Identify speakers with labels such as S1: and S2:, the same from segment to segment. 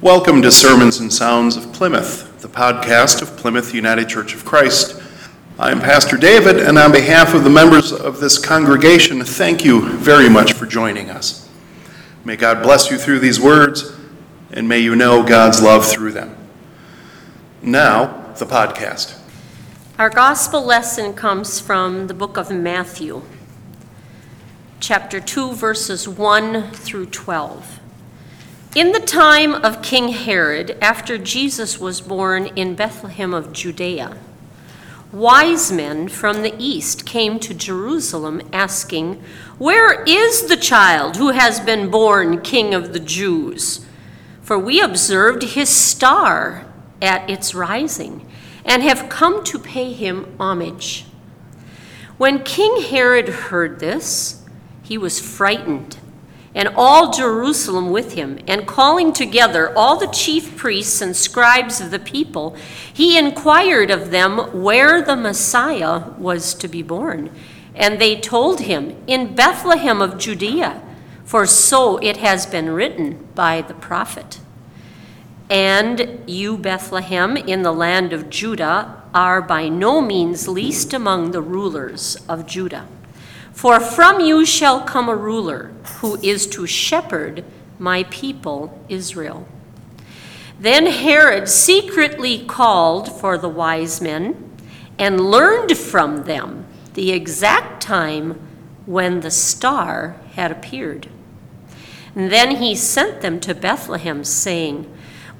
S1: Welcome to Sermons and Sounds of Plymouth, the podcast of Plymouth United Church of Christ. I am Pastor David, and on behalf of the members of this congregation, thank you very much for joining us. May God bless you through these words, and may you know God's love through them. Now, the podcast.
S2: Our gospel lesson comes from the book of Matthew, chapter 2, verses 1 through 12. In the time of King Herod, after Jesus was born in Bethlehem of Judea, wise men from the east came to Jerusalem asking, Where is the child who has been born King of the Jews? For we observed his star at its rising and have come to pay him homage. When King Herod heard this, he was frightened and all Jerusalem with him, and calling together all the chief priests and scribes of the people, he inquired of them where the Messiah was to be born. And they told him, In Bethlehem of Judea, for so it has been written by the prophet. And you, Bethlehem, in the land of Judah, are by no means least among the rulers of Judah. For from you shall come a ruler who is to shepherd my people Israel. Then Herod secretly called for the wise men and learned from them the exact time when the star had appeared. And then he sent them to Bethlehem, saying,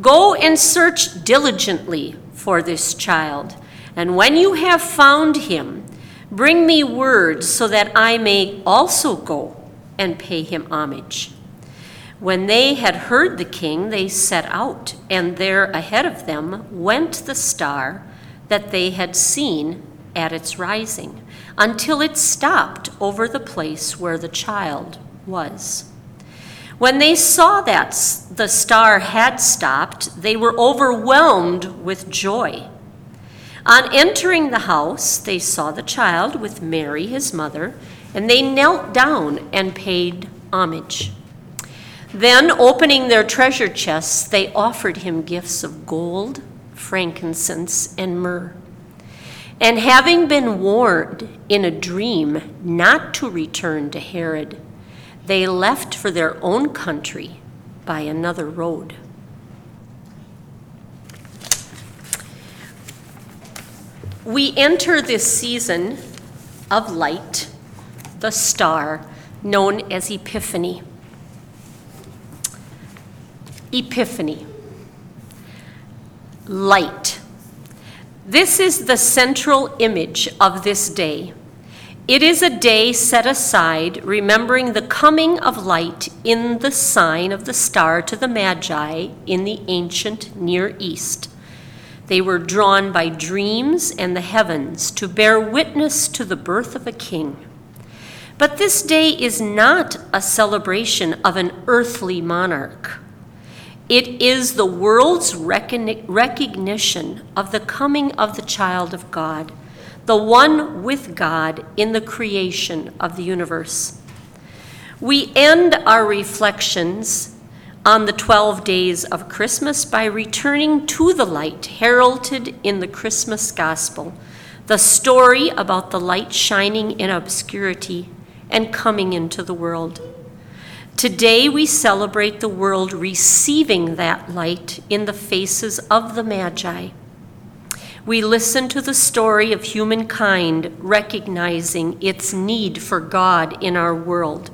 S2: Go and search diligently for this child, and when you have found him, Bring me word so that I may also go and pay him homage. When they had heard the king, they set out, and there ahead of them went the star that they had seen at its rising, until it stopped over the place where the child was. When they saw that the star had stopped, they were overwhelmed with joy. On entering the house, they saw the child with Mary, his mother, and they knelt down and paid homage. Then, opening their treasure chests, they offered him gifts of gold, frankincense, and myrrh. And having been warned in a dream not to return to Herod, they left for their own country by another road. We enter this season of light, the star known as Epiphany. Epiphany. Light. This is the central image of this day. It is a day set aside remembering the coming of light in the sign of the star to the Magi in the ancient Near East. They were drawn by dreams and the heavens to bear witness to the birth of a king. But this day is not a celebration of an earthly monarch. It is the world's recognition of the coming of the child of God, the one with God in the creation of the universe. We end our reflections on the 12 days of Christmas by returning to the light heralded in the Christmas gospel, the story about the light shining in obscurity and coming into the world. Today we celebrate the world receiving that light in the faces of the Magi. We listen to the story of humankind recognizing its need for God in our world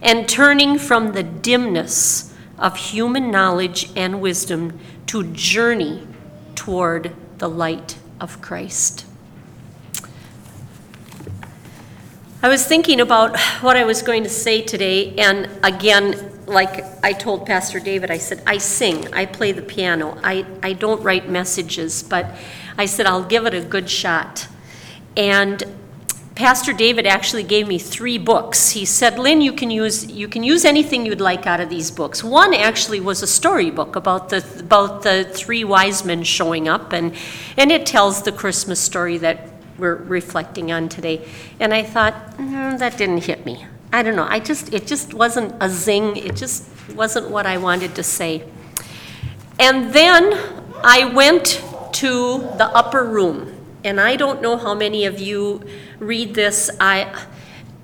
S2: and turning from the dimness of human knowledge and wisdom to journey toward the light of Christ. I was thinking about what I was going to say today, and again, like I told Pastor David, I said, I sing, I play the piano, I, I don't write messages, but I said, I'll give it a good shot. And Pastor David actually gave me three books. He said, "Lynn, you can use you can use anything you'd like out of these books." One actually was a storybook about the about the three wise men showing up, and and it tells the Christmas story that we're reflecting on today. And I thought mm, that didn't hit me. I don't know. I just it just wasn't a zing. It just wasn't what I wanted to say. And then I went to the upper room, and I don't know how many of you read this. I,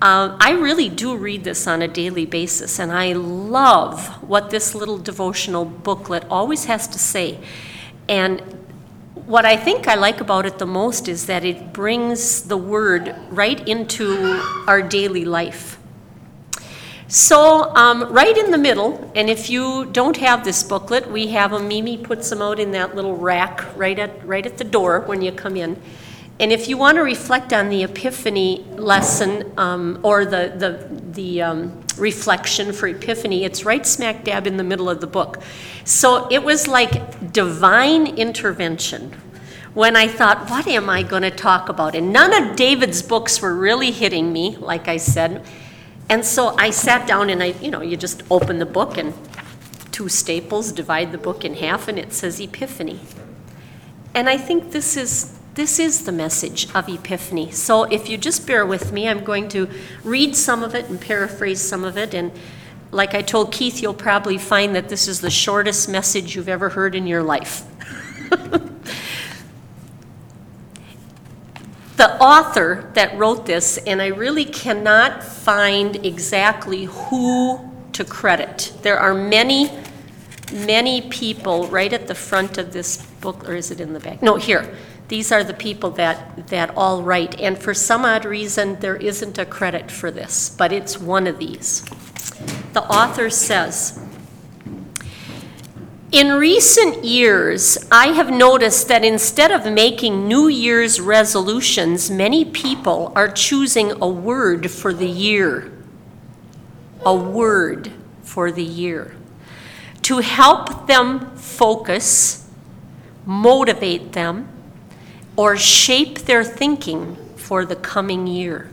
S2: uh, I really do read this on a daily basis, and I love what this little devotional booklet always has to say. And what I think I like about it the most is that it brings the word right into our daily life. So, um, right in the middle, and if you don't have this booklet, we have them. Mimi puts them out in that little rack right at right at the door when you come in. And if you want to reflect on the Epiphany lesson um, or the the the um, reflection for Epiphany, it's right smack dab in the middle of the book. So it was like divine intervention when I thought, what am I going to talk about? And none of David's books were really hitting me, like I said. And so I sat down and I, you know, you just open the book and two staples divide the book in half and it says Epiphany. And I think this is this is the message of Epiphany. So if you just bear with me, I'm going to read some of it and paraphrase some of it and like I told Keith, you'll probably find that this is the shortest message you've ever heard in your life. the author that wrote this, and I really cannot find exactly who to credit. There are many, many people right at the front of this book, or is it in the back? No, here. These are the people that, that all write, and for some odd reason, there isn't a credit for this, but it's one of these. The author says, in recent years, I have noticed that instead of making New Year's resolutions, many people are choosing a word for the year. A word for the year. To help them focus, motivate them, or shape their thinking for the coming year.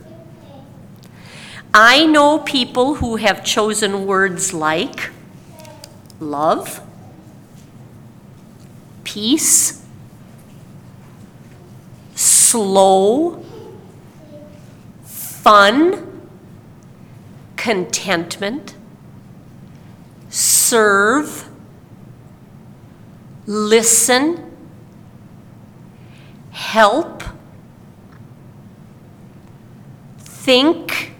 S2: I know people who have chosen words like love peace, slow, fun, contentment, serve, listen, help, think,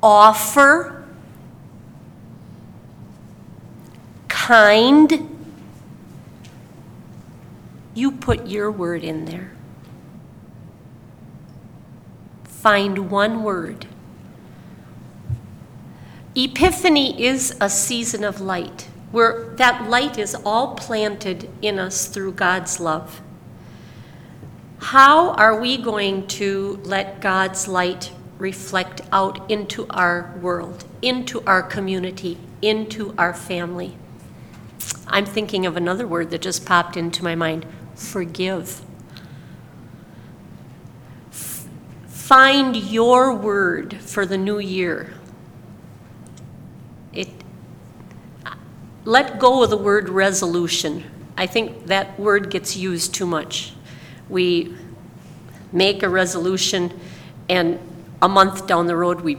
S2: offer, kind. You put your word in there. Find one word. Epiphany is a season of light where that light is all planted in us through God's love. How are we going to let God's light reflect out into our world, into our community, into our family? I'm thinking of another word that just popped into my mind forgive. F- find your word for the new year. It, let go of the word resolution. I think that word gets used too much. We make a resolution, and a month down the road, we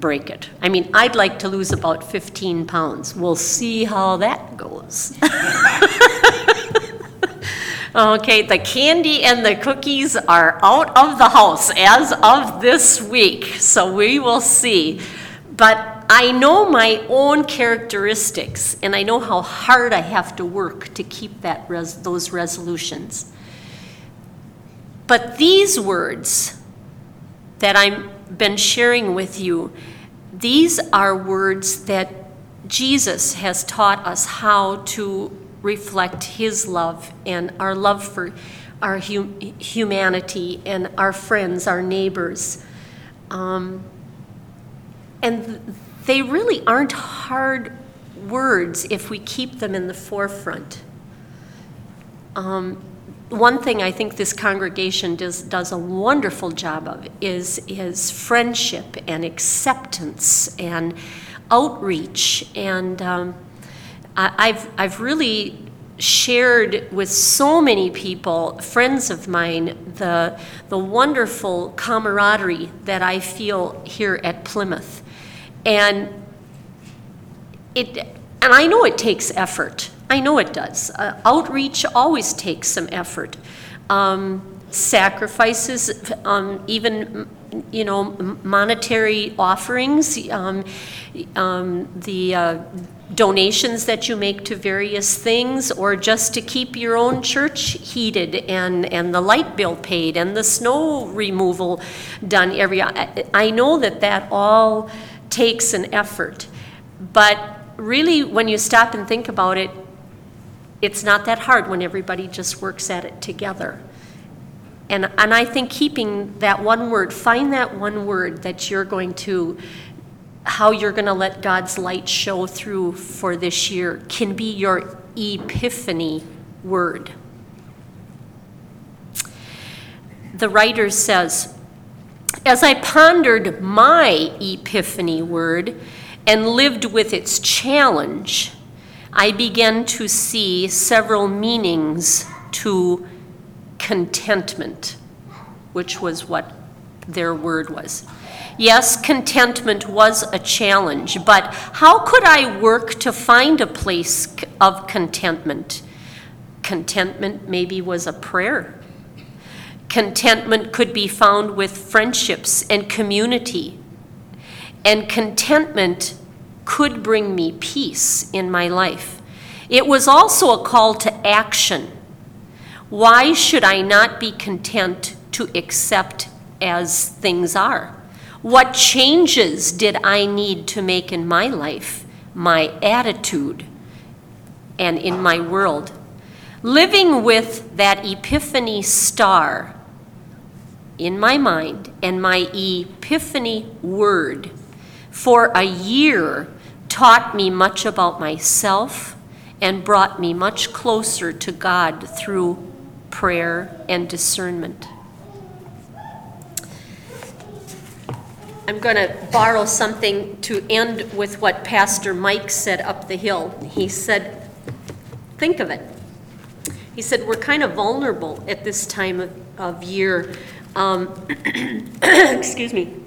S2: break it. I mean, I'd like to lose about 15 pounds. We'll see how that goes. okay, the candy and the cookies are out of the house as of this week, so we will see. But I know my own characteristics, and I know how hard I have to work to keep that res- those resolutions. But these words that I've been sharing with you, these are words that Jesus has taught us how to reflect his love and our love for our hum- humanity and our friends, our neighbors. Um, and they really aren't hard words if we keep them in the forefront. Um, one thing I think this congregation does, does a wonderful job of is, is friendship and acceptance and outreach. And um, I, I've, I've really shared with so many people, friends of mine, the, the wonderful camaraderie that I feel here at Plymouth. And it, and I know it takes effort. I know it does. Uh, outreach always takes some effort. Um, sacrifices, um, even you know, monetary offerings, um, um, the uh, donations that you make to various things, or just to keep your own church heated and, and the light bill paid and the snow removal done every. I, I know that that all takes an effort, but really, when you stop and think about it, it's not that hard when everybody just works at it together. And, and I think keeping that one word, find that one word that you're going to, how you're going to let God's light show through for this year, can be your epiphany word. The writer says, As I pondered my epiphany word and lived with its challenge, I began to see several meanings to contentment, which was what their word was. Yes, contentment was a challenge, but how could I work to find a place of contentment? Contentment maybe was a prayer. Contentment could be found with friendships and community. And contentment could bring me peace in my life. It was also a call to action why should I not be content to accept as things are? What changes did I need to make in my life, my attitude, and in my world? Living with that epiphany star in my mind and my epiphany word for a year taught me much about myself and brought me much closer to God through prayer, and discernment. I'm going to borrow something to end with what Pastor Mike said up the hill. He said, Think of it. He said, We're kind of vulnerable at this time of, of year. Um, excuse me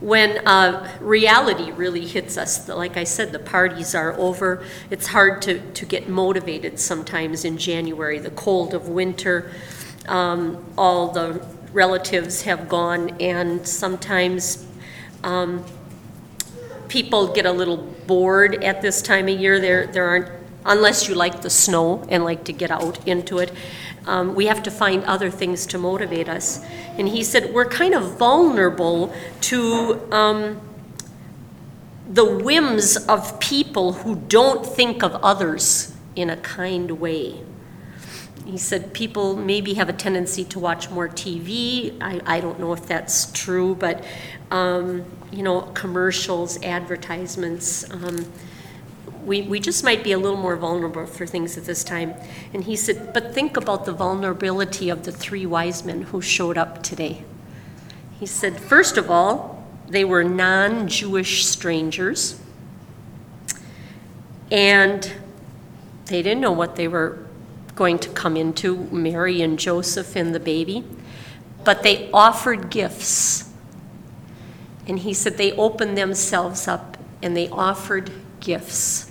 S2: when uh, reality really hits us, like I said, the parties are over. It's hard to, to get motivated sometimes in January, the cold of winter. Um, all the relatives have gone, and sometimes um, people get a little bored at this time of year. There, there aren't, unless you like the snow and like to get out into it. Um, we have to find other things to motivate us. And he said, we're kind of vulnerable to um, the whims of people who don't think of others in a kind way. He said people maybe have a tendency to watch more TV. I, I don't know if that's true, but, um, you know, commercials, advertisements. We, we just might be a little more vulnerable for things at this time. And he said, But think about the vulnerability of the three wise men who showed up today. He said, First of all, they were non Jewish strangers, and they didn't know what they were going to come into Mary and Joseph and the baby, but they offered gifts. And he said they opened themselves up and they offered gifts.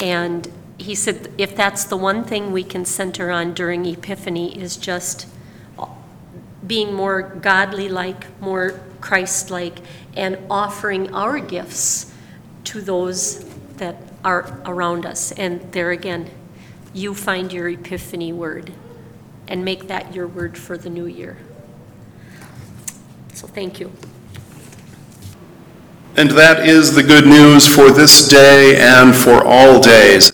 S2: And he said, if that's the one thing we can center on during Epiphany, is just being more godly like, more Christ like, and offering our gifts to those that are around us. And there again, you find your Epiphany word and make that your word for the new year. So thank you.
S1: And that is the good news for this day and for all days.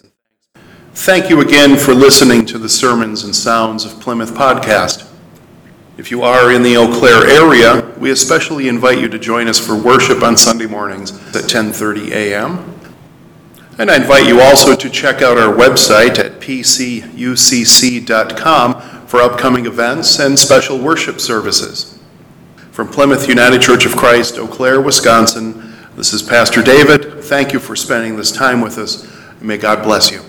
S1: Thank you again for listening to the Sermons and Sounds of Plymouth podcast. If you are in the Eau Claire area, we especially invite you to join us for worship on Sunday mornings at 10:30 a.m. And I invite you also to check out our website at pcucc.com for upcoming events and special worship services. From Plymouth United Church of Christ, Eau Claire, Wisconsin, this is Pastor David. Thank you for spending this time with us. May God bless you.